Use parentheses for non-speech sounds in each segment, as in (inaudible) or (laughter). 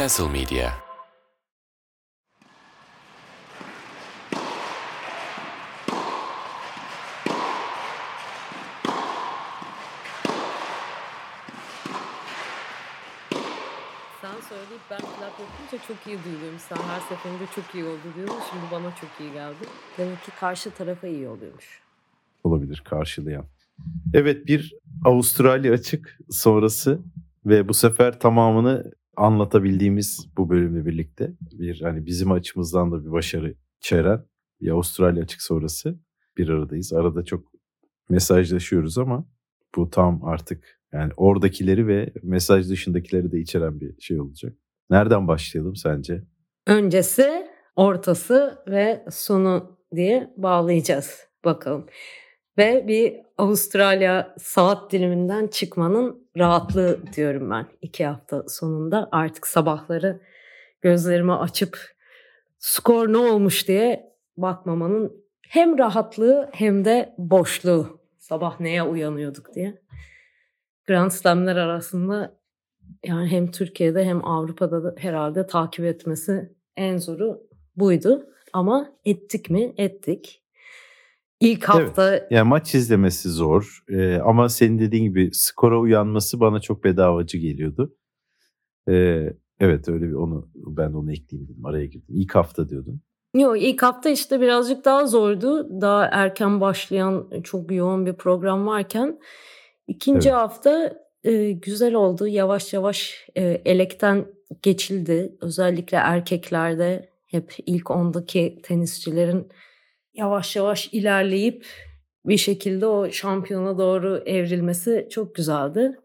Castle Media Sen söyleyip ben plak yapınca çok iyi duyuyorum. Sen her seferinde çok iyi oldu diyordun. Şimdi bana çok iyi geldi. Demek ki karşı tarafa iyi oluyormuş. olabilir karşılayan. Evet bir Avustralya açık sonrası ve bu sefer tamamını anlatabildiğimiz bu bölümle birlikte bir hani bizim açımızdan da bir başarı içeren bir Avustralya açık sonrası bir aradayız. Arada çok mesajlaşıyoruz ama bu tam artık yani oradakileri ve mesaj dışındakileri de içeren bir şey olacak. Nereden başlayalım sence? Öncesi, ortası ve sonu diye bağlayacağız. Bakalım. Ve bir Avustralya saat diliminden çıkmanın rahatlığı diyorum ben iki hafta sonunda. Artık sabahları gözlerimi açıp skor ne olmuş diye bakmamanın hem rahatlığı hem de boşluğu. Sabah neye uyanıyorduk diye. Grand Slam'ler arasında yani hem Türkiye'de hem Avrupa'da da herhalde takip etmesi en zoru buydu. Ama ettik mi? Ettik. İlk hafta Yani maç izlemesi zor Ee, ama senin dediğin gibi skora uyanması bana çok bedavacı geliyordu. Ee, evet öyle bir onu ben onu ekleyeyim dedim araya girdim. İlk hafta diyordun. Yok ilk hafta işte birazcık daha zordu. Daha erken başlayan çok yoğun bir program varken ikinci Evet. hafta e, güzel oldu. Yavaş yavaş e, elekten geçildi. Özellikle erkeklerde hep ilk ondaki tenisçilerin yavaş yavaş ilerleyip bir şekilde o şampiyona doğru evrilmesi çok güzeldi.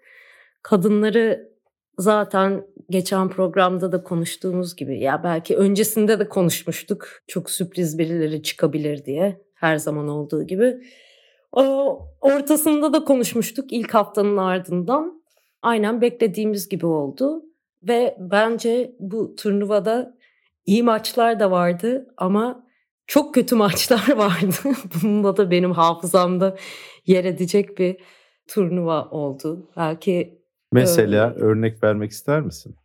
Kadınları zaten geçen programda da konuştuğumuz gibi ya belki öncesinde de konuşmuştuk. Çok sürpriz birileri çıkabilir diye her zaman olduğu gibi. O, ortasında da konuşmuştuk ilk haftanın ardından. Aynen beklediğimiz gibi oldu. Ve bence bu turnuvada iyi maçlar da vardı ama çok kötü maçlar (laughs) vardı. Bununla da benim hafızamda yer edecek bir turnuva oldu. Belki Mesela örnek vermek ister misin?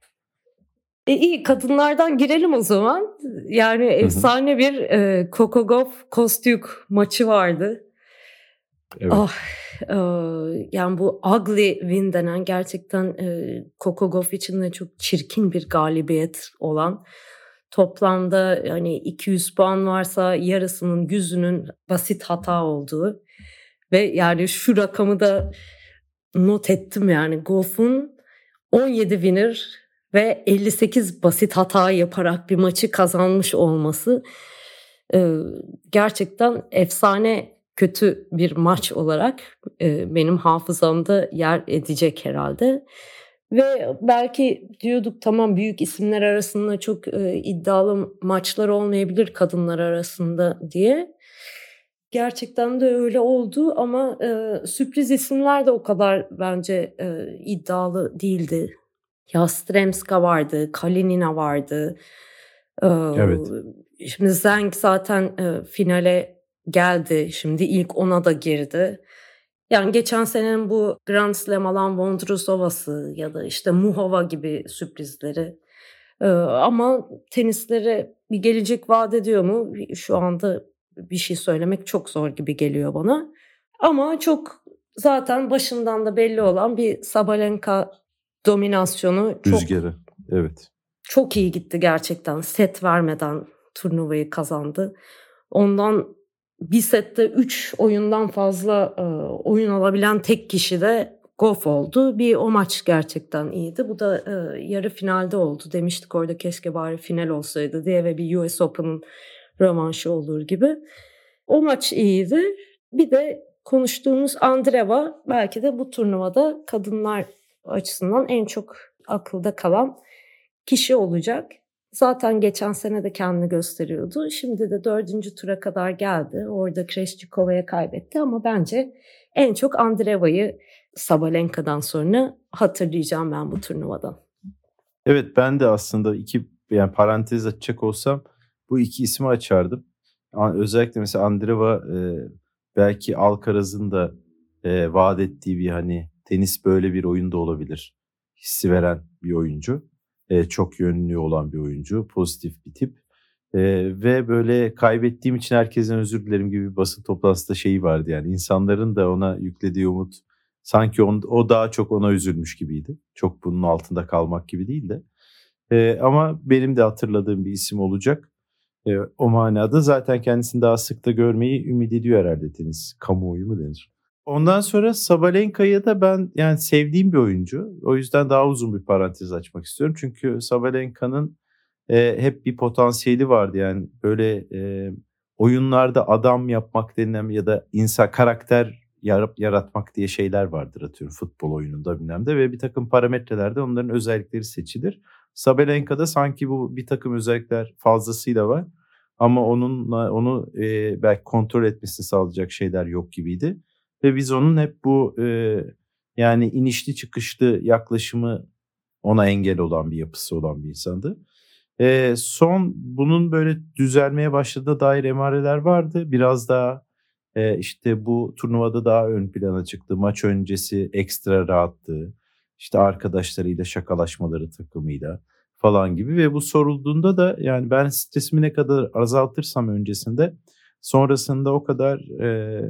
E iyi kadınlardan girelim o zaman. Yani efsane bir e, Kokogov Kostyuk maçı vardı. Evet. Ah, e, yani bu ugly win denen gerçekten e, Kokogov için de çok çirkin bir galibiyet olan. Toplamda hani 200 puan varsa yarısının yüzünün basit hata olduğu. Ve yani şu rakamı da not ettim yani Goff'un 17 winner ve 58 basit hata yaparak bir maçı kazanmış olması gerçekten efsane kötü bir maç olarak benim hafızamda yer edecek herhalde. Ve belki diyorduk tamam büyük isimler arasında çok e, iddialı maçlar olmayabilir kadınlar arasında diye. Gerçekten de öyle oldu ama e, sürpriz isimler de o kadar bence e, iddialı değildi. Yastremska vardı, Kalinina vardı. E, Evet. Şimdi Zeng zaten e, finale geldi. Şimdi ilk ona da girdi. Yani geçen senenin bu Grand Slam alan Vondrusova'sı ya da işte Muhova gibi sürprizleri. E, ama tenisleri bir gelecek vaat ediyor mu? Şu anda bir şey söylemek çok zor gibi geliyor bana. Ama çok zaten başından da belli olan bir Sabalenka dominasyonu çok Rüzgarı. Evet. çok iyi gitti gerçekten. Set vermeden turnuvayı kazandı. Ondan bir sette 3 oyundan fazla e, oyun alabilen tek kişi de Goff oldu. Bir o maç gerçekten iyiydi. Bu da e, yarı finalde oldu. Demiştik orada keşke bari final olsaydı diye ve bir US Open'ın rövanşı olur gibi. O maç iyiydi. Bir de konuştuğumuz Andreva belki de bu turnuvada kadınlar açısından en çok akılda kalan kişi olacak. Zaten geçen sene de kendini gösteriyordu. Şimdi de dördüncü tura kadar geldi. Orada Kreshchikova'ya kaybetti ama bence en çok Andreeva'yı Sabalenka'dan sonra hatırlayacağım ben bu turnuvadan. Evet ben de aslında iki yani parantez açacak olsam bu iki ismi açardım. Özellikle mesela Andreeva e, belki Alcaraz'ın da e, vaat ettiği bir hani tenis böyle bir oyunda olabilir hissi veren bir oyuncu. E, çok yönlü olan bir oyuncu, pozitif bir tip. E, ve böyle kaybettiğim için herkesten özür dilerim gibi bir basın toplantısında şeyi vardı yani insanların da ona yüklediği umut sanki on, o daha çok ona üzülmüş gibiydi. Çok bunun altında kalmak gibi değil de. E, ama benim de hatırladığım bir isim olacak. E, o manada zaten kendisini daha sık da görmeyi ümit ediyor herhalde tenis. Kamuoyu mu denir? Ondan sonra Sabalenka'ya da ben yani sevdiğim bir oyuncu. O yüzden daha uzun bir parantez açmak istiyorum. Çünkü Sabalenka'nın e, hep bir potansiyeli vardı yani böyle e, oyunlarda adam yapmak denilen ya da insan karakter yaratmak diye şeyler vardır atıyorum futbol oyununda bilmem de ve bir takım parametrelerde onların özellikleri seçilir. Sabalenka'da sanki bu bir takım özellikler fazlasıyla var ama onunla onu e, belki kontrol etmesini sağlayacak şeyler yok gibiydi. Ve biz onun hep bu e, yani inişli çıkışlı yaklaşımı ona engel olan bir yapısı olan bir insandı. E, son bunun böyle düzelmeye başladığına dair emareler vardı. Biraz daha e, işte bu turnuvada daha ön plana çıktı. Maç öncesi ekstra rahattı. İşte arkadaşlarıyla şakalaşmaları takımıyla falan gibi ve bu sorulduğunda da yani ben stresimi ne kadar azaltırsam öncesinde sonrasında o kadar e,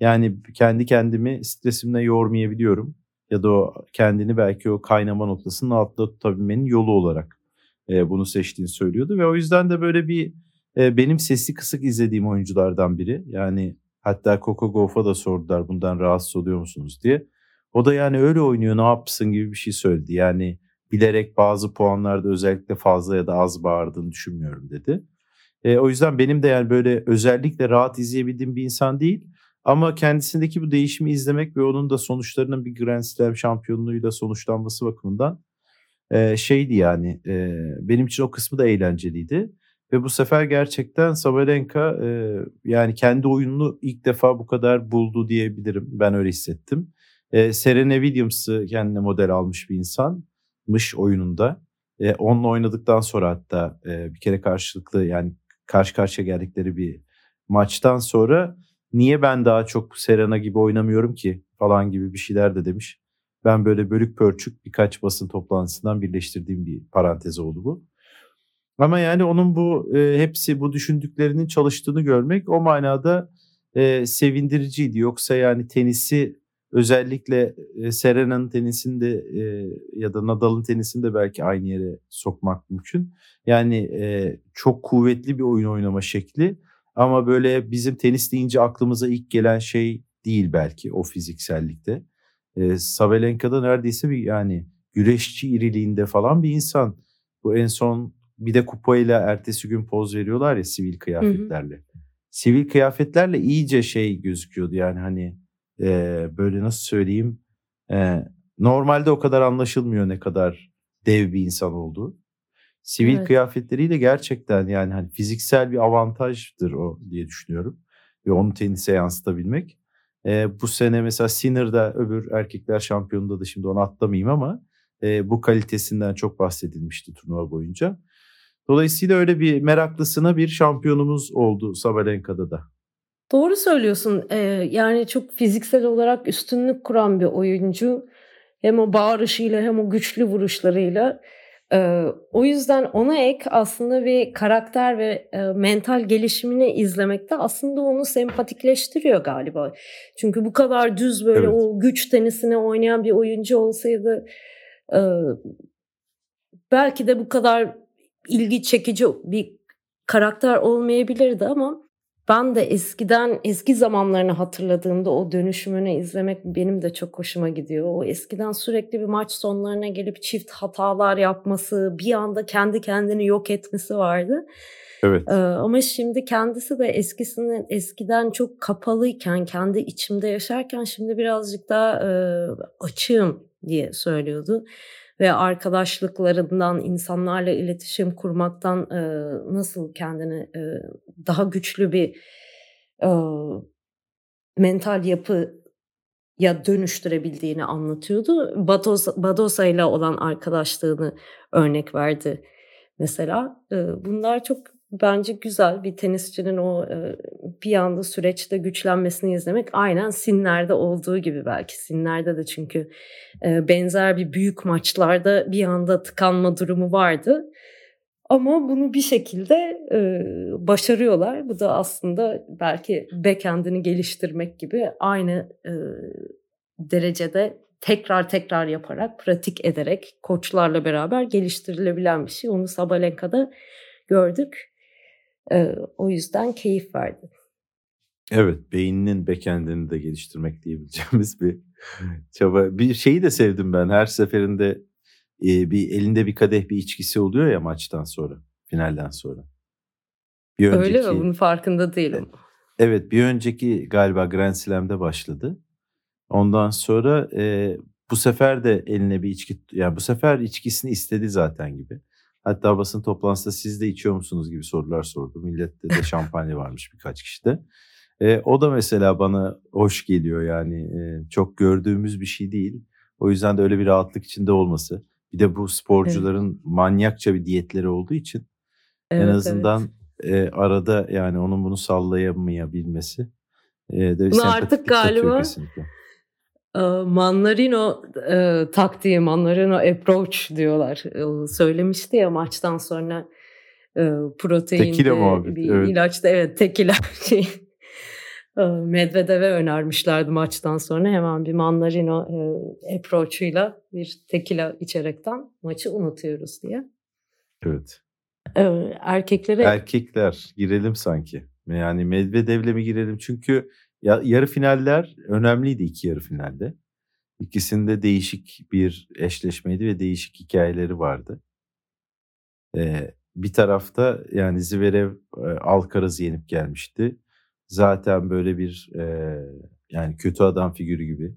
yani kendi kendimi stresimle yormayabiliyorum ya da o kendini belki o kaynama noktasının altında tutabilmenin yolu olarak e, bunu seçtiğini söylüyordu ve o yüzden de böyle bir e, benim sesi kısık izlediğim oyunculardan biri yani hatta Coco Gauff'a da sordular bundan rahatsız oluyor musunuz diye. O da yani öyle oynuyor ne yapsın gibi bir şey söyledi. Yani bilerek bazı puanlarda özellikle fazla ya da az bağırdığını düşünmüyorum dedi. E, o yüzden benim de yani böyle özellikle rahat izleyebildiğim bir insan değil. Ama kendisindeki bu değişimi izlemek ve onun da sonuçlarının bir Grand Slam şampiyonluğuyla sonuçlanması bakımından e, şeydi yani e, benim için o kısmı da eğlenceliydi. Ve bu sefer gerçekten Sabalenka e, yani kendi oyununu ilk defa bu kadar buldu diyebilirim. Ben öyle hissettim. E, Serena Williams'ı kendine model almış bir insanmış oyununda. E, onunla oynadıktan sonra hatta e, bir kere karşılıklı yani karşı karşıya geldikleri bir maçtan sonra niye ben daha çok Serena gibi oynamıyorum ki falan gibi bir şeyler de demiş. Ben böyle bölük pörçük birkaç basın toplantısından birleştirdiğim bir parantez oldu bu. Ama yani onun bu e, hepsi bu düşündüklerinin çalıştığını görmek o manada e, sevindiriciydi. Yoksa yani tenisi özellikle e, Serena'nın tenisinde e, ya da Nadal'ın tenisinde belki aynı yere sokmak mümkün. Yani e, çok kuvvetli bir oyun oynama şekli ama böyle bizim tenis deyince aklımıza ilk gelen şey değil belki o fiziksellikte. E, Sabalenka'da neredeyse bir yani güreşçi iriliğinde falan bir insan. Bu en son bir de kupayla ertesi gün poz veriyorlar ya sivil kıyafetlerle. Hı hı. Sivil kıyafetlerle iyice şey gözüküyordu yani hani e, böyle nasıl söyleyeyim e, normalde o kadar anlaşılmıyor ne kadar dev bir insan olduğu. Sivil evet. kıyafetleriyle gerçekten yani hani fiziksel bir avantajdır o diye düşünüyorum. Ve onu tenise yansıtabilmek. E, bu sene mesela Sinner'da öbür erkekler şampiyonunda da şimdi onu atlamayayım ama e, bu kalitesinden çok bahsedilmişti turnuva boyunca. Dolayısıyla öyle bir meraklısına bir şampiyonumuz oldu Sabalenka'da da. Doğru söylüyorsun. Ee, yani çok fiziksel olarak üstünlük kuran bir oyuncu. Hem o bağırışıyla hem o güçlü vuruşlarıyla. Ee, o yüzden ona ek aslında bir karakter ve e, mental gelişimini izlemekte aslında onu sempatikleştiriyor galiba. Çünkü bu kadar düz böyle evet. o güç tenisine oynayan bir oyuncu olsaydı e, belki de bu kadar ilgi çekici bir karakter olmayabilirdi ama ben de eskiden eski zamanlarını hatırladığımda o dönüşümünü izlemek benim de çok hoşuma gidiyor. O eskiden sürekli bir maç sonlarına gelip çift hatalar yapması, bir anda kendi kendini yok etmesi vardı. Evet. Ee, ama şimdi kendisi de eskisini eskiden çok kapalıyken, kendi içimde yaşarken şimdi birazcık daha e, açığım diye söylüyordu ve arkadaşlıklarından, insanlarla iletişim kurmaktan e, nasıl kendini e, daha güçlü bir e, mental yapı ya dönüştürebildiğini anlatıyordu. Badosa, Badosa ile olan arkadaşlığını örnek verdi mesela. Bunlar çok bence güzel bir tenisçinin o bir anda süreçte güçlenmesini izlemek aynen Sinler'de olduğu gibi belki Sinler'de de çünkü benzer bir büyük maçlarda bir anda tıkanma durumu vardı. Ama bunu bir şekilde e, başarıyorlar. Bu da aslında belki backend'ini geliştirmek gibi aynı e, derecede tekrar tekrar yaparak, pratik ederek koçlarla beraber geliştirilebilen bir şey. Onu Sabalenka'da gördük. E, o yüzden keyif verdi. Evet, beyninin backend'ini de geliştirmek diyebileceğimiz bir çaba. Bir şeyi de sevdim ben. Her seferinde e, bir elinde bir kadeh bir içkisi oluyor ya maçtan sonra, finalden sonra. Bir önceki, Öyle mi? Bunun farkında değilim. Evet, bir önceki galiba Grand Slam'de başladı. Ondan sonra e, bu sefer de eline bir içki, yani bu sefer içkisini istedi zaten gibi. Hatta basın toplantısında siz de içiyor musunuz gibi sorular sordu. Millette de (laughs) şampanya varmış birkaç kişide. E, o da mesela bana hoş geliyor yani e, çok gördüğümüz bir şey değil. O yüzden de öyle bir rahatlık içinde olması. Bir de bu sporcuların evet. manyakça bir diyetleri olduğu için evet, en azından evet. e, arada yani onun bunu sallayamayabilmesi e, de Bunu artık galiba Manlarino e, taktiği, Manlarino approach diyorlar. E, söylemişti ya maçtan sonra e, protein bir evet. ilaçta evet tekila (laughs) şey Medvedev'e önermişlerdi maçtan sonra hemen bir Manlarino e, approach'uyla bir tekila içerekten maçı unutuyoruz diye. Evet. E, erkeklere erkekler girelim sanki. Yani Medvedev'le mi girelim? Çünkü ya, yarı finaller önemliydi iki yarı finalde. İkisinde değişik bir eşleşmeydi ve değişik hikayeleri vardı. Ee, bir tarafta yani Zverev e, Alcaraz'ı yenip gelmişti. Zaten böyle bir e, yani kötü adam figürü gibi.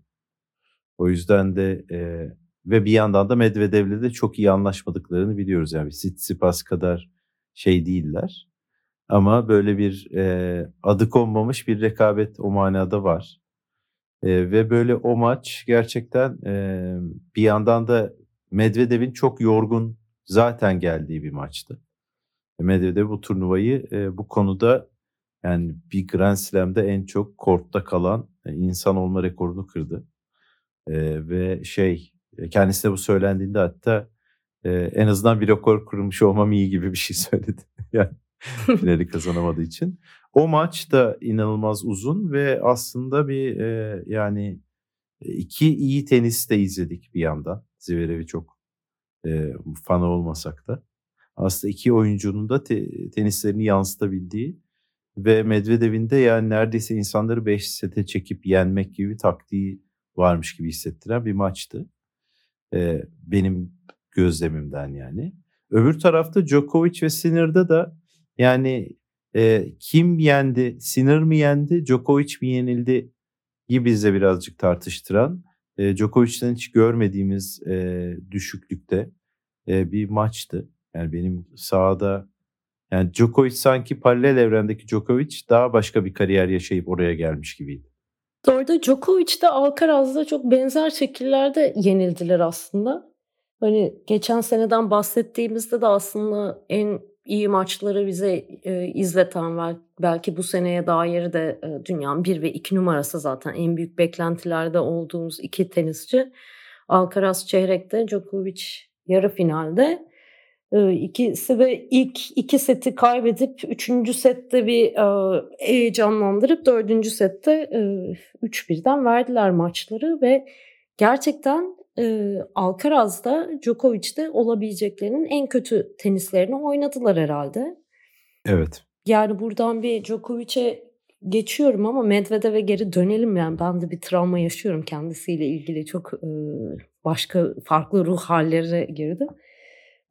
O yüzden de e, ve bir yandan da Medvedev'le de çok iyi anlaşmadıklarını biliyoruz. Yani Tsitsipas kadar şey değiller. Ama böyle bir e, adı konmamış bir rekabet o manada var. E, ve böyle o maç gerçekten e, bir yandan da Medvedev'in çok yorgun zaten geldiği bir maçtı. Medvedev bu turnuvayı e, bu konuda yani bir Grand Slam'de en çok kortta kalan e, insan olma rekorunu kırdı. E, ve şey kendisine bu söylendiğinde hatta e, en azından bir rekor kırmış olmam iyi gibi bir şey (laughs) söyledi. yani (laughs) finali kazanamadığı için. O maç da inanılmaz uzun ve aslında bir e, yani iki iyi tenis de izledik bir yandan. Zverev'i çok e, fanı olmasak da. Aslında iki oyuncunun da te, tenislerini yansıtabildiği ve Medvedev'in de yani neredeyse insanları 5 sete çekip yenmek gibi taktiği varmış gibi hissettiren bir maçtı. E, benim gözlemimden yani. Öbür tarafta Djokovic ve Sinner'da da yani e, kim yendi? Sinner mi yendi? Djokovic mi yenildi? gibi bize birazcık tartıştıran e, Djokovic'ten hiç görmediğimiz e, düşüklükte e, bir maçtı. Yani benim sahada yani Djokovic sanki paralel evrendeki Djokovic daha başka bir kariyer yaşayıp oraya gelmiş gibiydi. Orada Djokovic de Alcaraz'da çok benzer şekillerde yenildiler aslında. Hani geçen seneden bahsettiğimizde de aslında en iyi maçları bize e, izleten ve belki bu seneye dair de e, dünyanın bir ve iki numarası zaten en büyük beklentilerde olduğumuz iki tenisçi. Alcaraz çeyrekte, Djokovic yarı finalde. E, ikisi de ilk iki seti kaybedip üçüncü sette bir e, heyecanlandırıp dördüncü sette e, 3-1'den verdiler maçları ve gerçekten e, Alcaraz'da Djokovic'de olabileceklerinin en kötü tenislerini oynadılar herhalde. Evet. Yani buradan bir Djokovic'e geçiyorum ama Medvedev'e geri dönelim yani ben de bir travma yaşıyorum kendisiyle ilgili çok e, başka farklı ruh hallerine girdi.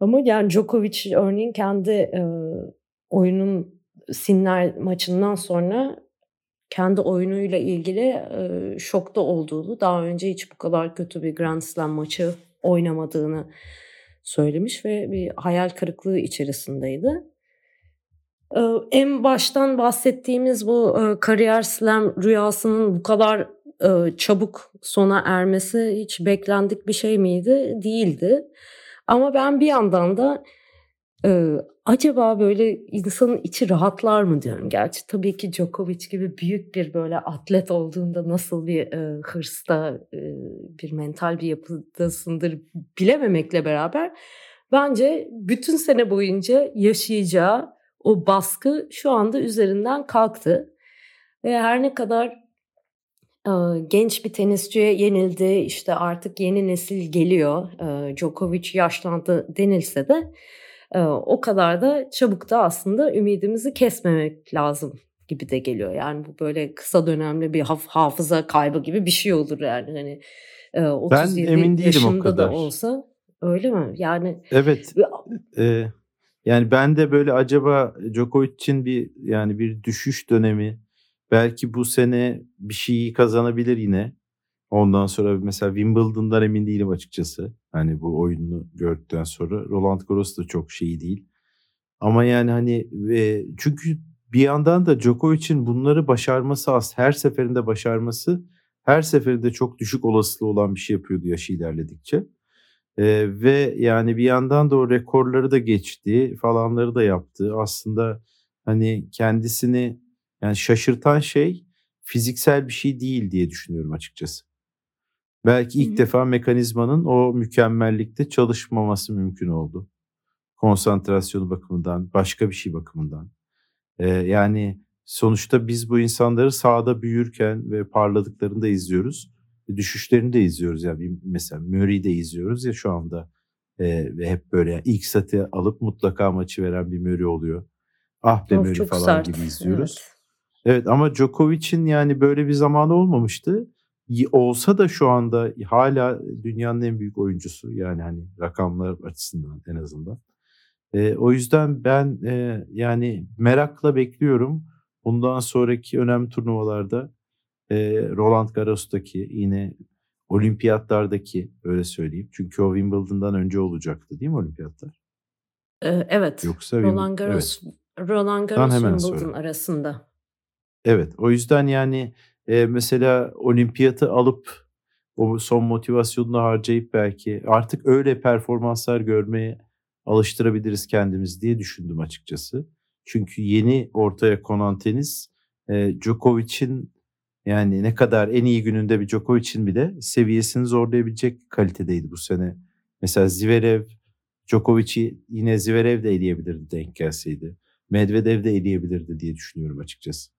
Ama yani Djokovic örneğin kendi e, oyunun Sinner maçından sonra kendi oyunuyla ilgili e, şokta olduğunu, daha önce hiç bu kadar kötü bir Grand Slam maçı oynamadığını söylemiş ve bir hayal kırıklığı içerisindeydi. E, en baştan bahsettiğimiz bu e, kariyer slam rüyasının bu kadar e, çabuk sona ermesi hiç beklendik bir şey miydi? Değildi. Ama ben bir yandan da Eee, acaba böyle insanın içi rahatlar mı diyorum. Gerçi tabii ki Djokovic gibi büyük bir böyle atlet olduğunda nasıl bir, eee, hırsta, eee, bir mental bir yapıdasındır bilememekle beraber bence bütün sene boyunca yaşayacağı o baskı şu anda üzerinden kalktı ve her ne kadar, eee, genç bir tenisçiye yenildi, işte, artık yeni nesil geliyor, eee, Djokovic yaşlandı denilse de o kadar da çabuk da aslında ümidimizi kesmemek lazım gibi de geliyor. Yani bu böyle kısa dönemli bir haf hafıza kaybı gibi bir şey olur yani hani, eee, Ben emin 37 değilim o yaşında da kadar. olsa öyle mi? Yani Evet, ve eee, yani ben de böyle acaba Djokovic'in bir yani bir düşüş dönemi belki bu sene bir şeyi kazanabilir yine. Ondan sonra mesela Wimbledon'dan emin değilim açıkçası. Hani bu oyununu gördükten sonra Roland Garros da çok şey değil. Ama yani hani ve çünkü bir yandan da Djokovic'in bunları başarması az. Her seferinde başarması her seferinde çok düşük olasılığı olan bir şey yapıyordu yaşı ilerledikçe. Ee, ve yani bir yandan da o rekorları da geçti falanları da yaptı. Aslında hani kendisini yani şaşırtan şey fiziksel bir şey değil diye düşünüyorum açıkçası. Belki ilk hı. defa mekanizmanın o mükemmellikte çalışmaması mümkün oldu. Konsantrasyonu bakımından, başka bir şey bakımından. Eee, yani sonuçta biz bu insanları sahada büyürken ve parladıklarını da izliyoruz. E, düşüşlerini de izliyoruz. Yani mesela Murray'i de izliyoruz ya şu anda. Eee, ve hep böyle yani ilk seti alıp mutlaka maçı veren bir Murray oluyor. Ah be Murray falan sert. gibi izliyoruz. Evet. Evet ama Djokovic'in yani böyle bir zamanı olmamıştı. Olsa da şu anda hala dünyanın en büyük oyuncusu. Yani hani rakamlar açısından en azından. Ee, o yüzden ben e, yani merakla bekliyorum. Bundan sonraki önemli turnuvalarda e, Roland Garros'taki yine olimpiyatlardaki öyle söyleyeyim. Çünkü o Wimbledon'dan önce olacaktı değil mi olimpiyatlar? Eee, evet. Yoksa Roland evet. Garros Roland Dan Garros Wimbledon sonra. arasında. Evet, o yüzden yani e, mesela olimpiyatı alıp o son motivasyonunu harcayıp belki artık öyle performanslar görmeye alıştırabiliriz kendimiz diye düşündüm açıkçası. Çünkü yeni ortaya konan tenis e, Djokovic'in yani ne kadar en iyi gününde bir Djokovic'in bile seviyesini zorlayabilecek kalitedeydi bu sene. Mesela Zverev, Djokovic'i yine Zverev de eleyebilirdi denk gelseydi. Medvedev de eleyebilirdi diye düşünüyorum açıkçası.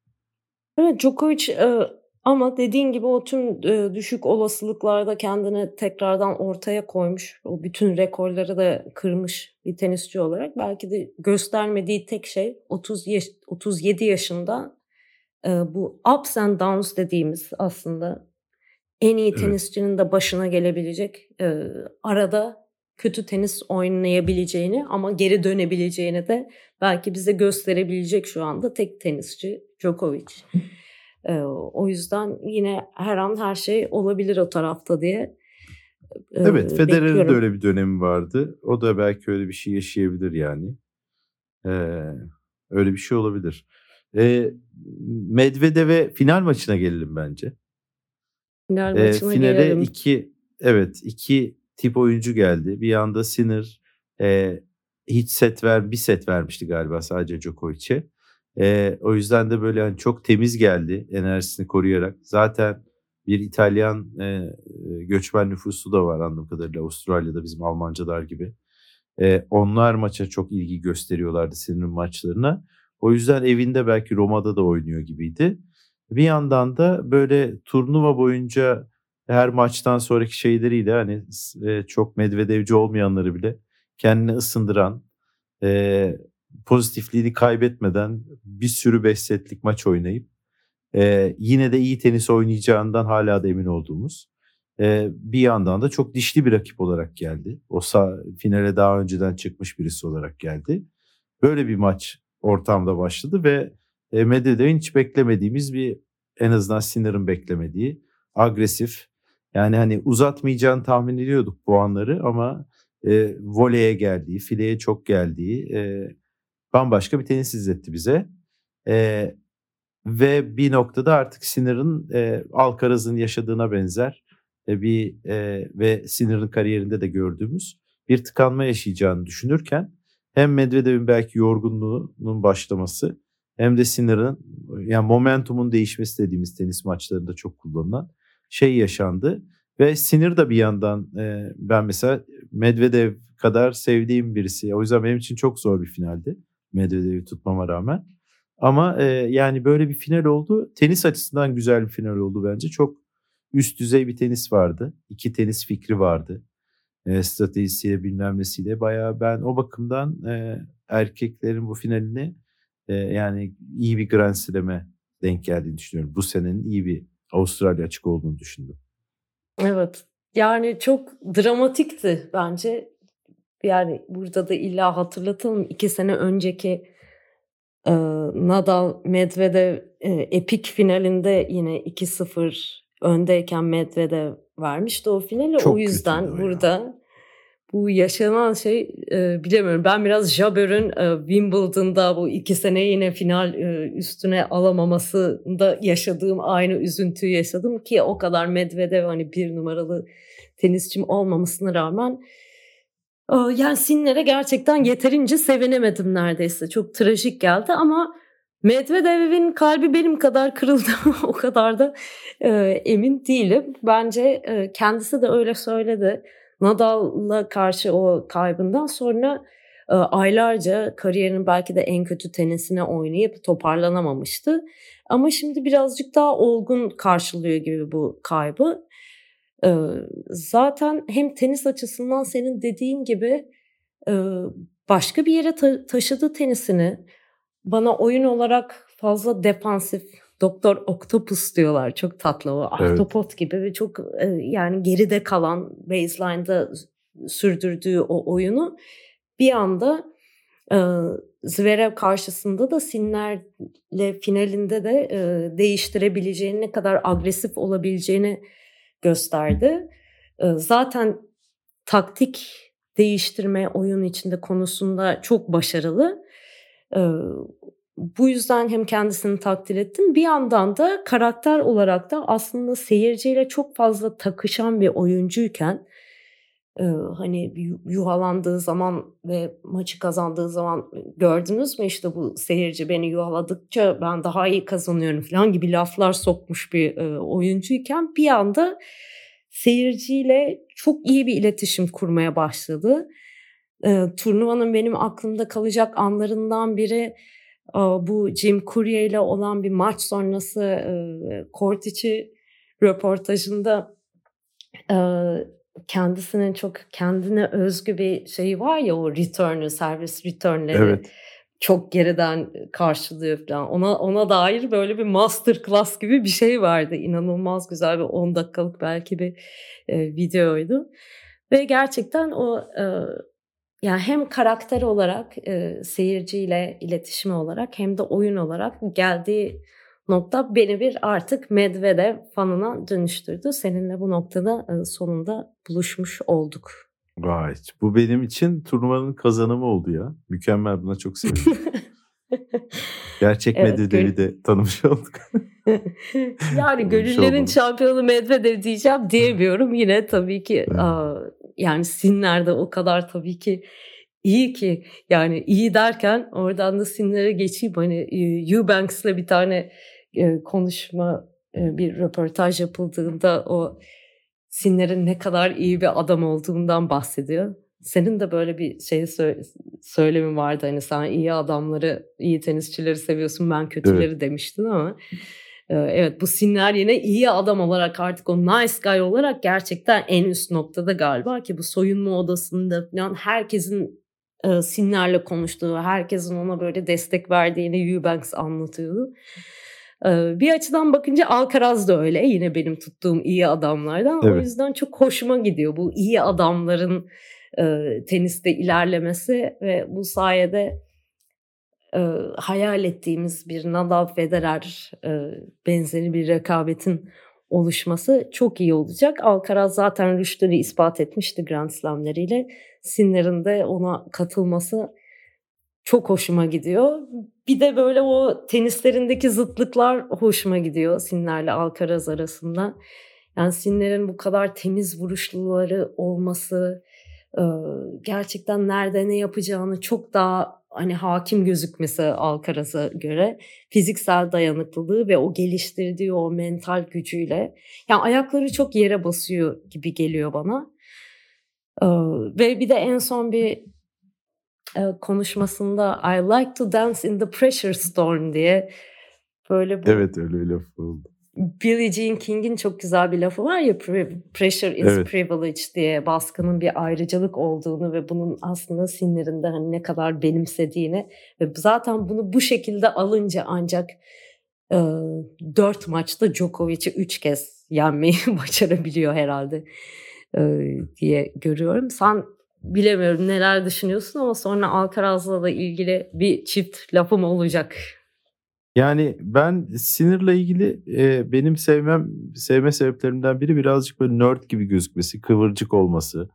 Evet, Djokovic, eee, ama dediğin gibi o tüm, eee, düşük olasılıklarda kendini tekrardan ortaya koymuş. O bütün rekorları da kırmış bir tenisçi olarak belki de göstermediği tek şey 30 yaş 37 yaşında, eee, bu ups and downs dediğimiz aslında en iyi tenisçinin de başına gelebilecek, arada kötü tenis oynayabileceğini ama geri dönebileceğini de belki bize gösterebilecek şu anda tek tenisçi Djokovic. Eee, o yüzden yine her an her şey olabilir o tarafta diye, Evet, eee, Federer'in de öyle bir dönemi vardı. O da belki öyle bir şey yaşayabilir yani. Eee, öyle bir şey olabilir. Eee, Medvedev'e final maçına gelelim bence. Final Eee, maçına finale gelelim. 2 evet 2 tip oyuncu geldi. Bir yanda Sinner eee, hiç set ver bir set vermişti galiba sadece Djokovic'e. Eee, o yüzden de böyle hani çok temiz geldi enerjisini koruyarak. Zaten bir İtalyan eee, göçmen nüfusu da var anladığım kadarıyla Avustralya'da bizim Almancalar gibi. Eee, onlar maça çok ilgi gösteriyorlardı Sinner'in maçlarına. O yüzden evinde belki Roma'da da oynuyor gibiydi. Bir yandan da böyle turnuva boyunca her maçtan sonraki şeyleriyle hani e, çok Medvedevci olmayanları bile kendini ısındıran, e, pozitifliğini kaybetmeden bir sürü 5 setlik maç oynayıp e, yine de iyi tenis oynayacağından hala da emin olduğumuz. e, bir yandan da çok dişli bir rakip olarak geldi. O finale daha önceden çıkmış birisi olarak geldi. Böyle bir maç ortamda başladı ve e, Medvedev'in hiç beklemediğimiz bir en azından Sinner'ın beklemediği agresif. Yani hani uzatmayacağını tahmin ediyorduk bu anları ama e, voleye geldiği, fileye çok geldiği e, bambaşka bir tenis izletti bize. E, ve bir noktada artık Sinner'ın e, Alcaraz'ın yaşadığına benzer e, bir e, ve Sinner'ın kariyerinde de gördüğümüz bir tıkanma yaşayacağını düşünürken hem Medvedev'in belki yorgunluğunun başlaması hem de Sinner'ın yani momentumun değişmesi dediğimiz tenis maçlarında çok kullanılan şey yaşandı. Ve Sinir de bir yandan e, ben mesela Medvedev kadar sevdiğim birisi. O yüzden benim için çok zor bir finaldi. Medvedev'i tutmama rağmen. Ama e, yani böyle bir final oldu. Tenis açısından güzel bir final oldu bence. Çok üst düzey bir tenis vardı. İki tenis fikri vardı. E, stratejisiyle bilmem nesiyle. Bayağı ben o bakımdan e, erkeklerin bu finalini e, yani iyi bir Grand Slam'e denk geldiğini düşünüyorum. Bu senenin iyi bir Avustralya açık olduğunu düşündüm. Evet. Yani çok dramatikti bence. Yani burada da illa hatırlatalım. iki sene önceki e, Nadal Medvedev e, epik finalinde yine 2-0 öndeyken Medvedev vermişti o finali. Çok o yüzden burada ya. Bu yaşanan şey e, bilemiyorum. Ben biraz Jabber'ın e, Wimbledon'da bu iki sene yine final e, üstüne alamamasında yaşadığım aynı üzüntüyü yaşadım ki o kadar Medvedev hani bir numaralı tenisçim olmamasına rağmen yani Sinner'e gerçekten yeterince sevinemedim neredeyse. Çok trajik geldi ama Medvedev'in kalbi benim kadar kırıldı (laughs) o kadar da e, emin değilim. Bence e, kendisi de öyle söyledi. Nadal'la karşı o kaybından sonra e, aylarca kariyerinin belki de en kötü tenisine oynayıp toparlanamamıştı. Ama şimdi birazcık daha olgun karşılıyor gibi bu kaybı. E, zaten hem tenis açısından senin dediğin gibi e, başka bir yere ta- taşıdı tenisini bana oyun olarak fazla defansif Doktor Octopus diyorlar. Çok tatlı o. Evet. Ahtapot gibi ve çok e, yani geride kalan baseline'da sürdürdüğü o oyunu bir anda e, Zverev karşısında da Sinner'le finalinde de e, değiştirebileceğini, ne kadar agresif olabileceğini gösterdi. E, zaten taktik değiştirme oyun içinde konusunda çok başarılı bu yüzden hem kendisini takdir ettim. Bir yandan da karakter olarak da aslında seyirciyle çok fazla takışan bir oyuncuyken hani yuhalandığı zaman ve maçı kazandığı zaman gördünüz mü işte bu seyirci beni yuhaladıkça ben daha iyi kazanıyorum falan gibi laflar sokmuş bir oyuncuyken bir anda seyirciyle çok iyi bir iletişim kurmaya başladı e, turnuvanın benim aklımda kalacak anlarından biri e, bu Jim Courier ile olan bir maç sonrası e, kort içi röportajında e, kendisinin çok kendine özgü bir şeyi var ya o return'ü, servis return'leri. Evet çok geriden karşılıyor falan. Ona ona dair böyle bir master class gibi bir şey vardı. İnanılmaz güzel bir 10 dakikalık belki bir e, videoydu. Ve gerçekten o e, yani hem karakter olarak e, seyirciyle iletişimi olarak hem de oyun olarak geldiği nokta beni bir artık Medvedev fanına dönüştürdü. Seninle bu noktada e, sonunda buluşmuş olduk. Vay bu benim için turnuvanın kazanımı oldu ya. Mükemmel buna çok sevindim. (laughs) Gerçek evet, Medvedev'i de tanımış olduk. (laughs) yani gönüllerin şampiyonu Medvedev diyeceğim diyemiyorum. Yine tabii ki evet. aa, yani Sinler de o kadar tabii ki iyi ki yani iyi derken oradan da Sinler'e geçeyim hani Eubanks'la bir tane konuşma bir röportaj yapıldığında o Sinler'in ne kadar iyi bir adam olduğundan bahsediyor. Senin de böyle bir şey sö- söylemin vardı hani sen iyi adamları, iyi tenisçileri seviyorsun ben kötüleri evet. demiştin ama Evet bu Sinner yine iyi adam olarak artık o nice guy olarak gerçekten en üst noktada galiba ki bu soyunma odasında falan herkesin e, Sinner'le konuştuğu, herkesin ona böyle destek verdiğini Eubanks anlatıyordu. E, bir açıdan bakınca Alcaraz da öyle yine benim tuttuğum iyi adamlardan. Evet. O yüzden çok hoşuma gidiyor bu iyi adamların e, teniste ilerlemesi ve bu sayede e, hayal ettiğimiz bir Nadal Federer e, benzeri bir rekabetin oluşması çok iyi olacak. Alcaraz zaten rüştünü ispat etmişti Grand Slam'leriyle. Sinner'in de ona katılması çok hoşuma gidiyor. Bir de böyle o tenislerindeki zıtlıklar hoşuma gidiyor Sinner'le Alcaraz arasında. Yani Sinner'in bu kadar temiz vuruşluları olması, gerçekten nerede ne yapacağını çok daha hani hakim gözükmesi Alcaraz'a göre fiziksel dayanıklılığı ve o geliştirdiği o mental gücüyle yani ayakları çok yere basıyor gibi geliyor bana. ve bir de en son bir konuşmasında I like to dance in the pressure storm diye böyle bu Evet öyle laf oldu. Billie Jean King'in çok güzel bir lafı var ya pressure is evet. privilege diye baskının bir ayrıcalık olduğunu ve bunun aslında sinirinde hani ne kadar benimsediğini ve zaten bunu bu şekilde alınca ancak e, dört maçta Djokovic'i üç kez yenmeyi (laughs) başarabiliyor herhalde e, diye görüyorum. Sen bilemiyorum neler düşünüyorsun ama sonra Alcaraz'la da ilgili bir çift lafım olacak. Yani ben sinirle ilgili e, benim sevmem sevme sebeplerimden biri birazcık böyle nerd gibi gözükmesi, kıvırcık olması.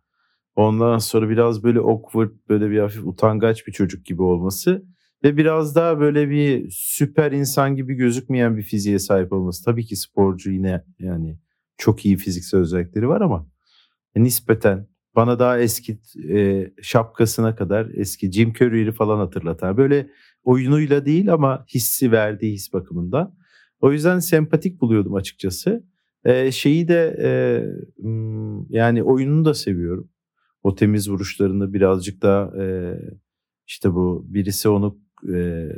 Ondan sonra biraz böyle awkward, böyle bir hafif utangaç bir çocuk gibi olması ve biraz daha böyle bir süper insan gibi gözükmeyen bir fiziğe sahip olması. Tabii ki sporcu yine yani çok iyi fiziksel özellikleri var ama nispeten bana daha eski e, şapkasına kadar eski Jim Carrey'i falan hatırlatar. Böyle oyunuyla değil ama hissi verdiği his bakımından. O yüzden sempatik buluyordum açıkçası. Ee, şeyi de e, yani oyununu da seviyorum. O temiz vuruşlarını birazcık daha e, işte bu birisi onu e,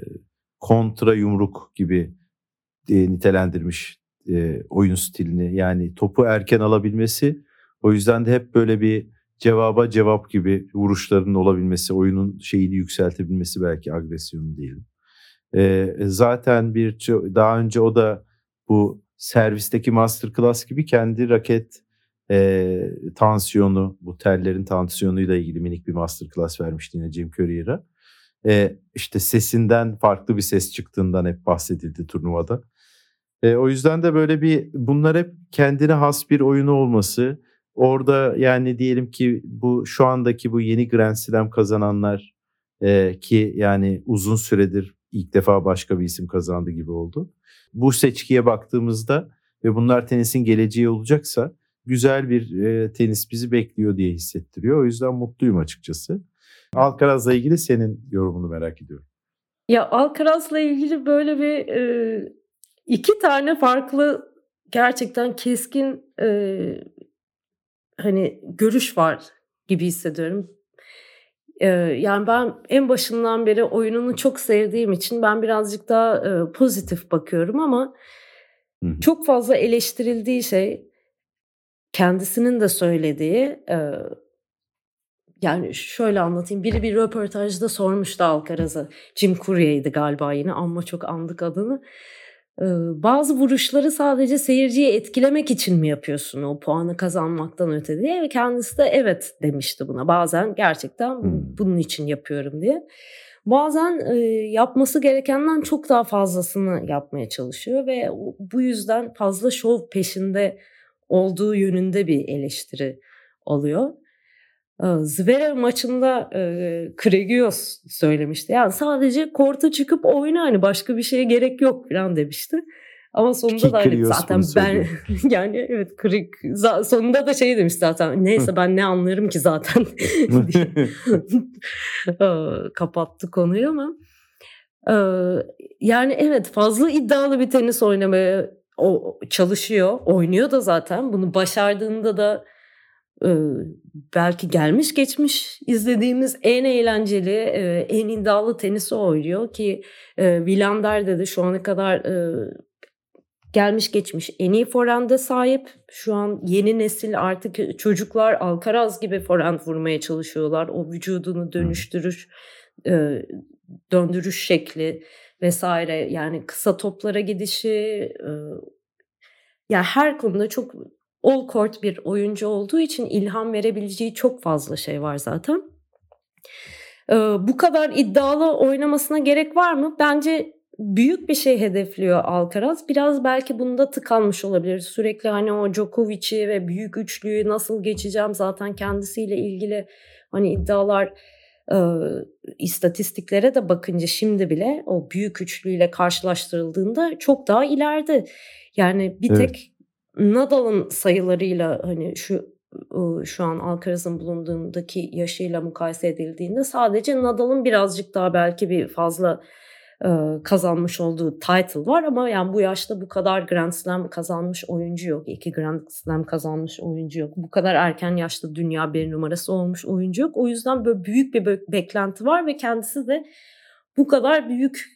kontra yumruk gibi e, nitelendirmiş e, oyun stilini. Yani topu erken alabilmesi. O yüzden de hep böyle bir cevaba cevap gibi vuruşlarının olabilmesi, oyunun şeyini yükseltebilmesi belki agresyonu diyelim. Ee, zaten bir daha önce o da bu servisteki masterclass gibi kendi raket e, tansiyonu, bu tellerin tansiyonuyla ilgili minik bir masterclass vermişti yine Jim Courier'a. E, işte sesinden farklı bir ses çıktığından hep bahsedildi turnuvada. E, o yüzden de böyle bir bunlar hep kendine has bir oyunu olması, Orada yani diyelim ki bu şu andaki bu yeni Grand Slam kazananlar e, ki yani uzun süredir ilk defa başka bir isim kazandı gibi oldu. Bu seçkiye baktığımızda ve bunlar tenisin geleceği olacaksa güzel bir e, tenis bizi bekliyor diye hissettiriyor. O yüzden mutluyum açıkçası. Alcaraz'la ilgili senin yorumunu merak ediyorum. Ya Alcaraz'la ilgili böyle bir e, iki tane farklı gerçekten keskin e, hani görüş var gibi hissediyorum. Ee, yani ben en başından beri oyununu çok sevdiğim için ben birazcık daha e, pozitif bakıyorum ama Hı-hı. çok fazla eleştirildiği şey kendisinin de söylediği e, yani şöyle anlatayım. Biri bir röportajda sormuştu Alcaraz'a. Jim Courier'di galiba yine ama çok andık adını bazı vuruşları sadece seyirciyi etkilemek için mi yapıyorsun o puanı kazanmaktan öte diye ve kendisi de evet demişti buna. Bazen gerçekten bunun için yapıyorum diye. Bazen e, yapması gerekenden çok daha fazlasını yapmaya çalışıyor ve bu yüzden fazla şov peşinde olduğu yönünde bir eleştiri alıyor. Zverev maçında e, Kregios söylemişti. Yani sadece korta çıkıp oyna hani başka bir şeye gerek yok falan demişti. Ama sonunda da hani zaten ben (laughs) yani evet kırık sonunda da şey demiş zaten neyse ben ne anlarım ki zaten? (laughs) (laughs) kapattı konuyu ama yani evet fazla iddialı bir tenis oynamaya çalışıyor oynuyor da zaten. Bunu başardığında da belki gelmiş geçmiş izlediğimiz en eğlenceli, en iddialı tenisi oynuyor ki Villander de şu ana kadar gelmiş geçmiş en iyi forende sahip. Şu an yeni nesil artık çocuklar Alcaraz gibi forend vurmaya çalışıyorlar. O vücudunu dönüştürüş, döndürüş şekli vesaire yani kısa toplara gidişi ya her konuda çok all court bir oyuncu olduğu için ilham verebileceği çok fazla şey var zaten. Ee, bu kadar iddialı oynamasına gerek var mı? Bence büyük bir şey hedefliyor Alcaraz. Biraz belki bunda tıkanmış olabilir. Sürekli hani o Djokovic'i ve büyük üçlüyü nasıl geçeceğim zaten kendisiyle ilgili hani iddialar e, istatistiklere de bakınca şimdi bile o büyük üçlüyle karşılaştırıldığında çok daha ileride. Yani bir evet. tek Nadal'ın sayılarıyla hani şu şu an Alcaraz'ın bulunduğundaki yaşıyla mukayese edildiğinde sadece Nadal'ın birazcık daha belki bir fazla kazanmış olduğu title var ama yani bu yaşta bu kadar Grand Slam kazanmış oyuncu yok. İki Grand Slam kazanmış oyuncu yok. Bu kadar erken yaşta dünya bir numarası olmuş oyuncu yok. O yüzden böyle büyük bir beklenti var ve kendisi de bu kadar büyük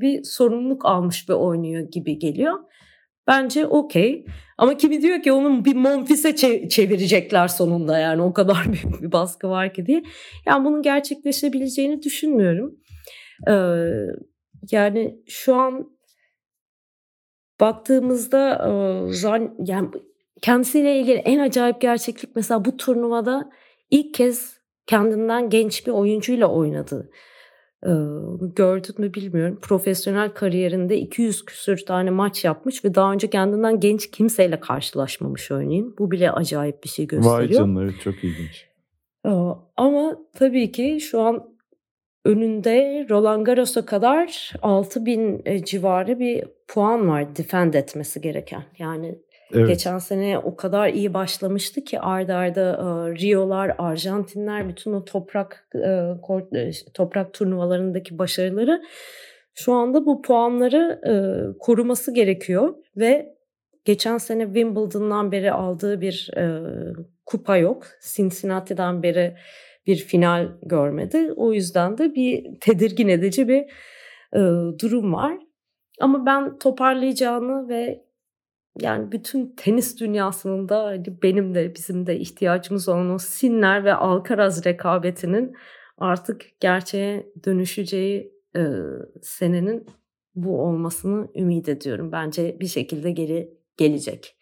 bir sorumluluk almış ve oynuyor gibi geliyor. Bence okey. Ama kimi diyor ki onun bir Monfis'e çevirecekler sonunda yani o kadar (laughs) büyük bir baskı var ki diye. Yani bunun gerçekleşebileceğini düşünmüyorum. Ee, yani şu an baktığımızda zan, yani kendisiyle ilgili en acayip gerçeklik mesela bu turnuvada ilk kez kendinden genç bir oyuncuyla oynadı. Gördün mü bilmiyorum. Profesyonel kariyerinde 200 küsür tane maç yapmış ve daha önce kendinden genç kimseyle karşılaşmamış örneğin. Bu bile acayip bir şey gösteriyor. Vay canına evet çok ilginç. Ama tabii ki şu an önünde Roland Garros'a kadar 6000 e, civarı bir puan var defend etmesi gereken. Yani Evet. Geçen sene o kadar iyi başlamıştı ki arda arda e, Rio'lar, Arjantinler bütün o toprak e, e toprak turnuvalarındaki başarıları şu anda bu puanları e, koruması gerekiyor ve geçen sene Wimbledon'dan beri aldığı bir e, kupa yok. Cincinnati'den beri bir final görmedi. O yüzden de bir tedirgin edici bir e, durum var. Ama ben toparlayacağını ve yani bütün tenis dünyasının da hani benim de bizim de ihtiyacımız olan o Sinner ve Alcaraz rekabetinin artık gerçeğe dönüşeceği e, senenin bu olmasını ümit ediyorum. Bence bir şekilde geri gelecek.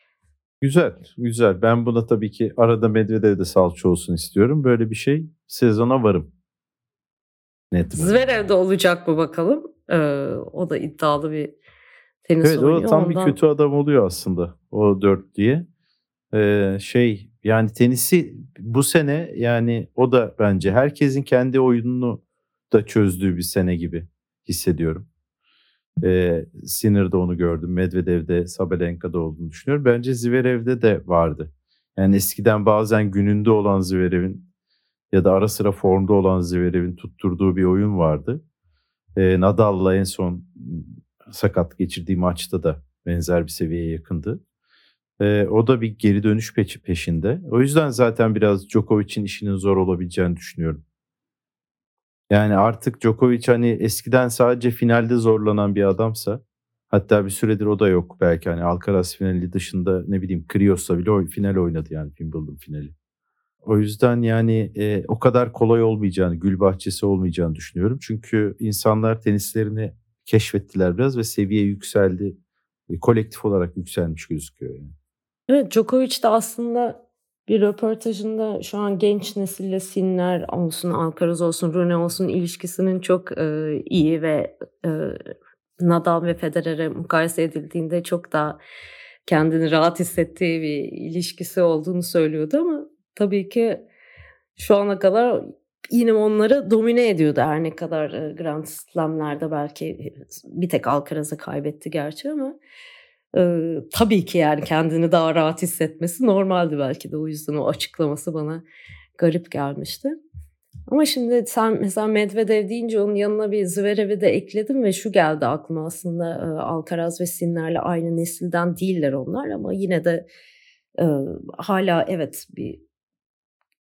Güzel, güzel. Ben buna tabii ki arada Medvedev de salça olsun istiyorum. Böyle bir şey sezona varım. Net. Zverev'de olacak mı bakalım? Ee, o da iddialı bir tenis evet, oynuyor. Evet o tam Ondan... bir kötü adam oluyor aslında o dört diye. Ee, şey yani tenisi bu sene yani o da bence herkesin kendi oyununu da çözdüğü bir sene gibi hissediyorum. Ee, Sinner'de onu gördüm. Medvedev'de, Sabalenka'da olduğunu düşünüyorum. Bence Zverev'de de vardı. Yani eskiden bazen gününde olan Zverev'in ya da ara sıra formda olan Zverev'in tutturduğu bir oyun vardı. Ee, Nadal'la en son sakat geçirdiği maçta da benzer bir seviyeye yakındı. E, o da bir geri dönüş peşi peşinde. O yüzden zaten biraz Djokovic'in işinin zor olabileceğini düşünüyorum. Yani artık Djokovic hani eskiden sadece finalde zorlanan bir adamsa hatta bir süredir o da yok belki hani Alcaraz finali dışında ne bileyim Krios'la bile final oynadı yani Wimbledon finali. O yüzden yani e, o kadar kolay olmayacağını, gül bahçesi olmayacağını düşünüyorum. Çünkü insanlar tenislerini keşfettiler biraz ve seviye yükseldi. E, kolektif olarak yükselmiş gözüküyor yani. Evet Djokovic de aslında bir röportajında şu an genç nesille Sinner olsun, Alcaraz olsun, Rune olsun ilişkisinin çok e, iyi ve e, Nadal ve Federer'e mukayese edildiğinde çok daha kendini rahat hissettiği bir ilişkisi olduğunu söylüyordu ama tabii ki şu ana kadar yine onları domine ediyordu her ne kadar e, Grand Slam'lerde belki bir tek Alcaraz'ı kaybetti gerçi ama e, tabii ki yani kendini daha rahat hissetmesi normaldi belki de o yüzden o açıklaması bana garip gelmişti. Ama şimdi sen mesela Medvedev deyince onun yanına bir Zverev'i de ekledim ve şu geldi aklıma aslında e, Alcaraz ve Sinner'le aynı nesilden değiller onlar ama yine de e, hala evet bir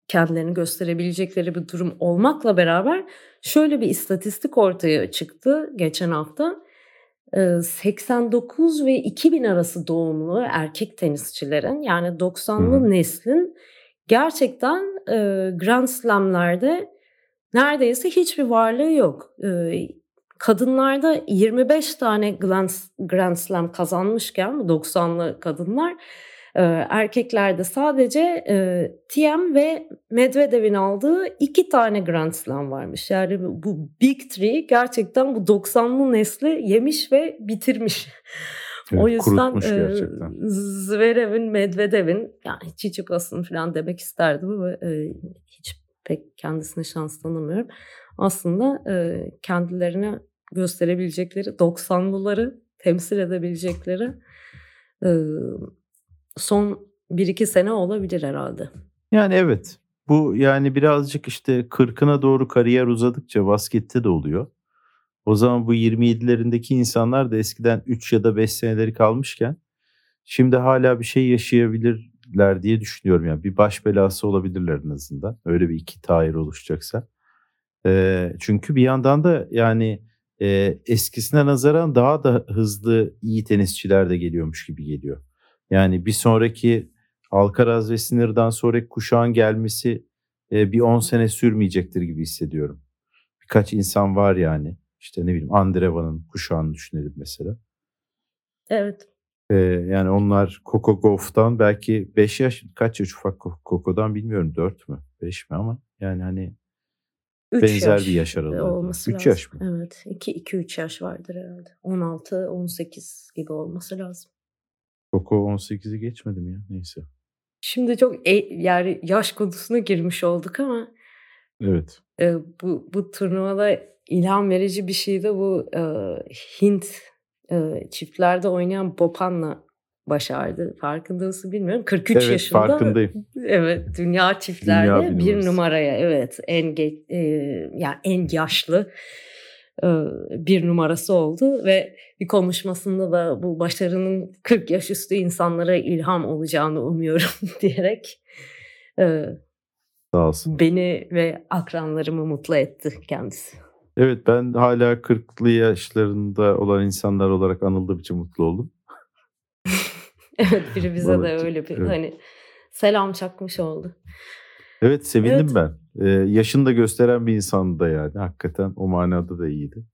kendilerini gösterebilecekleri bir durum olmakla beraber şöyle bir istatistik ortaya çıktı geçen hafta. 89 ve 2000 arası doğumlu erkek tenisçilerin yani 90'lı hmm. neslin gerçekten Grand Slam'lerde neredeyse hiçbir varlığı yok. kadınlarda 25 tane Grand Slam kazanmışken 90'lı kadınlar erkeklerde sadece e, TM ve Medvedev'in aldığı iki tane Grand Slam varmış. Yani bu Big Three gerçekten bu 90'lı nesli yemiş ve bitirmiş. (laughs) Evet, o yüzden e, Zverev'in, Medvedev'in yani Çiçipas'ın falan demek isterdim ama e, hiç pek kendisine şans tanımıyorum. Aslında e, kendilerine gösterebilecekleri 90'lıları temsil edebilecekleri e, son bir iki sene olabilir herhalde. Yani evet. Bu yani birazcık işte kırkına doğru kariyer uzadıkça baskette de oluyor. O zaman bu 27'lerindeki insanlar da eskiden 3 ya da 5 seneleri kalmışken şimdi hala bir şey yaşayabilirler diye düşünüyorum. Yani bir baş belası olabilirler en azından. Öyle bir iki tahir oluşacaksa. Ee, çünkü bir yandan da yani e, eskisine nazaran daha da hızlı iyi tenisçiler de geliyormuş gibi geliyor. Yani bir sonraki Alcaraz ve Sinir'den sonraki kuşağın gelmesi e, bir 10 sene sürmeyecektir gibi hissediyorum. Birkaç insan var yani. İşte ne bileyim Andreva'nın kuşağını düşünelim mesela. Evet. Ee, yani onlar Coco Gauff'tan belki 5 yaş kaç yaş ufak Coco'dan bilmiyorum 4 mü 5 mi ama yani hani Üç benzer yaş bir yaş aralığı. olması 3 lazım. yaş mı? Evet. 2-3 yaş vardır herhalde. 16-18 gibi olması lazım. Coco 18'i geçmedi mi ya? Neyse. Şimdi çok e- yani yaş konusuna girmiş olduk ama Evet. e, bu bu turnuvada ilham verici bir şey de bu e, Hint e, çiftlerde oynayan Bopan'la başardı. Farkında mısın bilmiyorum. 43 Evet yaşında. farkındayım. Evet, dünya çiftlerde Dünya bir numaraya evet en geç, e, yani en yaşlı bir numarası oldu ve bir konuşmasında da bu başarının 40 yaş üstü insanlara ilham olacağını umuyorum (laughs) diyerek e, Sağ olsun. beni ve akranlarımı mutlu etti kendisi. Evet ben hala 40'lı yaşlarında olan insanlar olarak anıldığım için mutlu oldum. (laughs) Evet biri bize de Vallahi, öyle bir evet. hani selam çakmış oldu. Evet sevindim Evet. ben. Ee, yaşını da gösteren bir insandı da yani. Hakikaten o manada da iyiydi.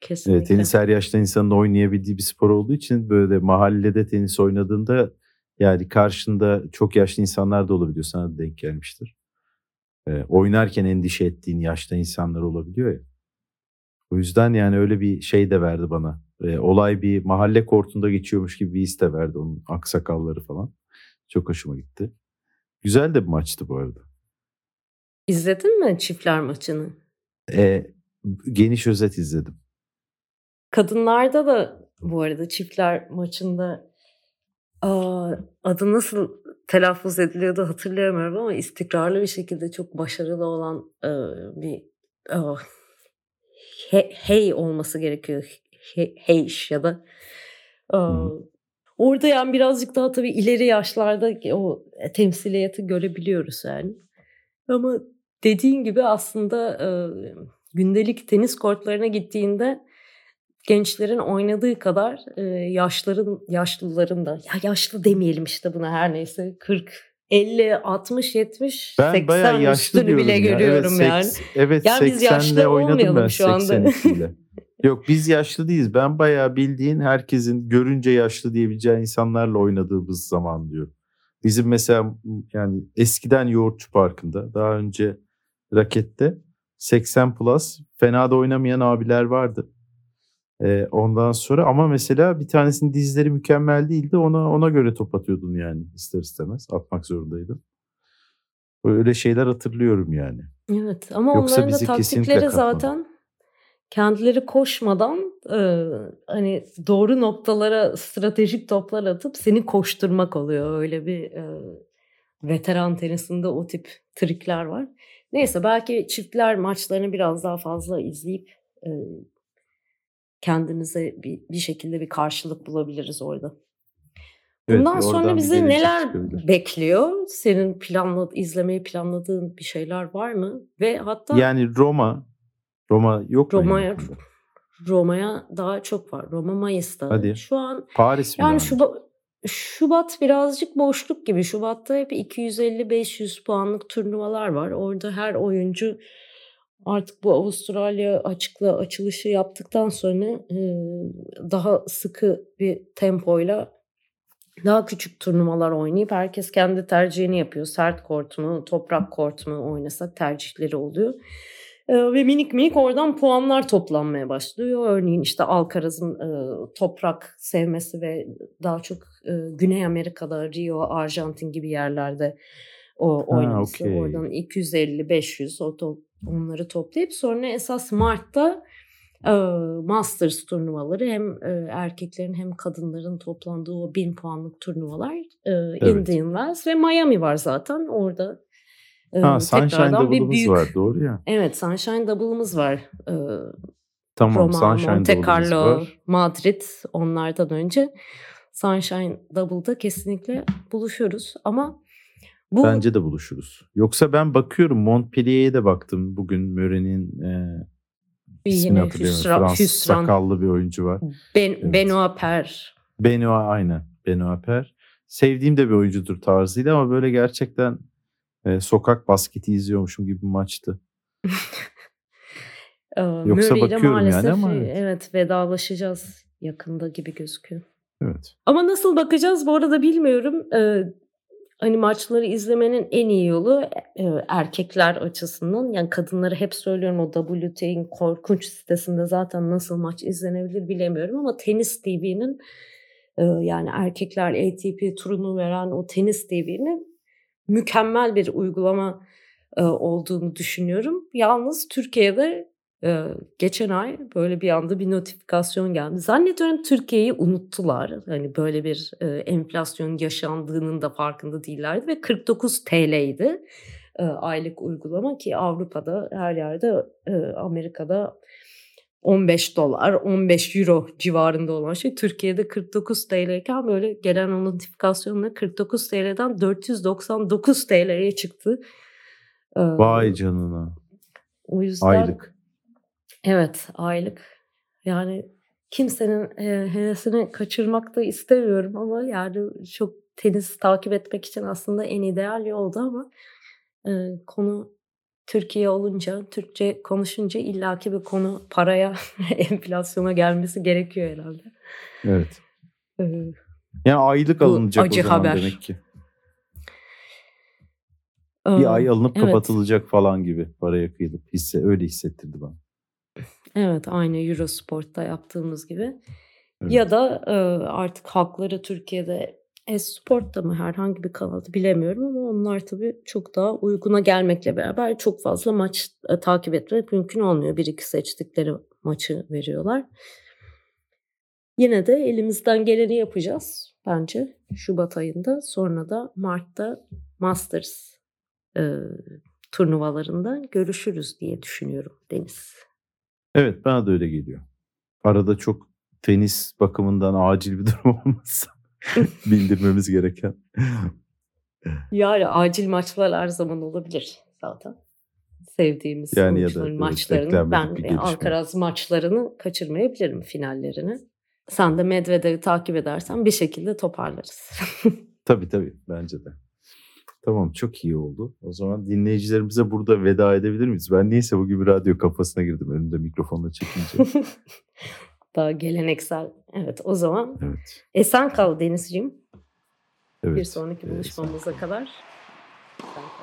Kesinlikle. Evet, tenis her yaşta insanın oynayabildiği bir spor olduğu için böyle de mahallede tenis oynadığında yani karşında çok yaşlı insanlar da olabiliyor. Sana da denk gelmiştir. Ee, oynarken endişe ettiğin yaşta insanlar olabiliyor ya. O yüzden yani öyle bir şey de verdi bana. Ee, olay bir mahalle kortunda geçiyormuş gibi bir his de verdi onun aksakalları falan. Çok hoşuma gitti. Güzel de bir maçtı bu arada. İzledin mi çiftler maçını? Ee, geniş özet izledim. Kadınlarda da bu arada çiftler maçında aa, adı nasıl telaffuz ediliyordu hatırlayamıyorum ama istikrarlı bir şekilde çok başarılı olan e, bir aa, he- hey olması gerekiyor. He, heyş ya da Hı. Orada yani birazcık daha tabii ileri yaşlarda o temsiliyeti görebiliyoruz yani. Ama dediğin gibi aslında e, gündelik tenis kortlarına gittiğinde gençlerin oynadığı kadar e, yaşların yaşlıların da ya yaşlı demeyelim işte buna her neyse 40 50 60 70 Ben 80 bayağı yaşlı üstünü bile ya. görüyorum evet, yani. seks- Evet Yani biz 80'le yaşlı oynadım ben şu anda. (laughs) 82'yle. Yok biz yaşlı değiliz. Ben bayağı bildiğin herkesin görünce yaşlı diyebileceği insanlarla oynadığımız zaman diyorum. Bizim mesela yani eskiden Yoğurtçu Parkı'nda daha önce rakette 80 plus fena da oynamayan abiler vardı. Ee, ondan sonra ama mesela bir tanesinin dizleri mükemmel değildi. Ona ona göre top atıyordun yani ister istemez. Atmak zorundaydın. Öyle şeyler hatırlıyorum yani. Evet ama Yoksa onların da taktikleri zaten kendileri koşmadan e, hani doğru noktalara stratejik toplar atıp seni koşturmak oluyor. Öyle bir e, veteran tenisinde o tip trikler var. Neyse belki çiftler maçlarını biraz daha fazla izleyip e, kendimize bir, bir şekilde bir karşılık bulabiliriz orada. Evet, Bundan oradan sonra bizi neler çıkabilir. bekliyor? Senin planla izlemeyi planladığın bir şeyler var mı? Ve hatta Yani Roma, Roma yok mu? Roma'ya? Roma'ya daha çok var. Roma Mayıs'ta. Hadi. Şu an Paris mi? yani yani? Şubat, Şubat birazcık boşluk gibi. Şubat'ta hep 250-500 puanlık turnuvalar var. Orada her oyuncu artık bu Avustralya açıkla açılışı yaptıktan sonra e, daha sıkı bir tempoyla daha küçük turnuvalar oynayıp herkes kendi tercihini yapıyor. Sert kort mu, toprak kort mu oynasak tercihleri oluyor. Ee, ve minik minik oradan puanlar toplanmaya başlıyor. Örneğin işte Alcaraz'ın e, toprak sevmesi ve daha çok e, Güney Amerika'da, Rio, Arjantin gibi yerlerde o oynaması. okey. Oradan 250-500 o to- onları toplayıp sonra esas Mart'ta Masters turnuvaları hem erkeklerin hem kadınların toplandığı o bin puanlık turnuvalar evet. Indian Wells ve Miami var zaten orada. Ha, Sunshine Double'ımız büyük... var doğru ya. Evet Sunshine Double'ımız var. Tamam Roma, Sunshine Monte Carlo, var. Madrid onlardan önce. Sunshine Double'da kesinlikle buluşuyoruz ama bu... Bence de buluşuruz. Yoksa ben bakıyorum Montpellier'e de baktım bugün Mören'in e, ismini hatırlıyorum. Hüsran, Fransız Hüsran. sakallı bir oyuncu var. Ben, evet. Benoit Per. Benoit aynen. Benoit Per. Sevdiğim de bir oyuncudur tarzıyla ama böyle gerçekten e, sokak basketi izliyormuşum gibi bir maçtı. (laughs) Yoksa bakıyorum yani ama evet. evet vedalaşacağız yakında gibi gözüküyor. Evet. Ama nasıl bakacağız bu arada bilmiyorum. Ee, hani maçları izlemenin en iyi yolu e, erkekler açısından yani kadınları hep söylüyorum o WT'in korkunç sitesinde zaten nasıl maç izlenebilir bilemiyorum ama Tenis TV'nin e, yani erkekler ATP turunu veren o Tenis TV'nin mükemmel bir uygulama e, olduğunu düşünüyorum. Yalnız Türkiye'de ee, geçen ay böyle bir anda bir notifikasyon geldi. Zannediyorum Türkiye'yi unuttular. Hani böyle bir e, enflasyon yaşandığının da farkında değillerdi ve 49 TL'ydi e, aylık uygulama ki Avrupa'da her yerde e, Amerika'da 15 dolar, 15 euro civarında olan şey Türkiye'de 49 TL iken böyle gelen o notifikasyonla 49 TL'den 499 TL'ye çıktı. Ee, Vay canına. O yüzden aylık. Evet, aylık. Yani kimsenin e, hevesini kaçırmak da istemiyorum ama yani çok tenis takip etmek için aslında en ideal yoldu ama e, konu Türkiye olunca, Türkçe konuşunca illaki bir konu paraya, (laughs) enflasyona gelmesi gerekiyor herhalde. Evet. Ee, yani aylık alınacak acı o zaman haber. demek ki. Bir ay alınıp evet. kapatılacak falan gibi paraya kıyılıp hisse öyle hissettirdi bana. Evet, aynı Eurosport'ta yaptığımız gibi. Evet. Ya da e, artık halkları Türkiye'de Esport'ta mı herhangi bir kanalı bilemiyorum ama onlar tabii çok daha uyguna gelmekle beraber çok fazla maç e, takip etmek mümkün olmuyor. Bir iki seçtikleri maçı veriyorlar. Yine de elimizden geleni yapacağız bence Şubat ayında. Sonra da Mart'ta Masters e, turnuvalarında görüşürüz diye düşünüyorum Deniz. Evet bana da öyle geliyor. Arada çok tenis bakımından acil bir durum (laughs) olmazsa (laughs) bildirmemiz gereken. Yani acil maçlar her zaman olabilir zaten. Sevdiğimiz yani ya da, maçlarını. Ben Alcaraz maçlarını kaçırmayabilirim finallerini. Sen de Medvedev'i takip edersen bir şekilde toparlarız. (laughs) tabii tabii bence de. Tamam çok iyi oldu. O zaman dinleyicilerimize burada veda edebilir miyiz? Ben neyse bugün bir radyo kafasına girdim önümde mikrofonla çekince. (laughs) Daha geleneksel. Evet o zaman evet. esen kal Denizciğim. Evet. Bir sonraki buluşmamıza kadar. Esen kal.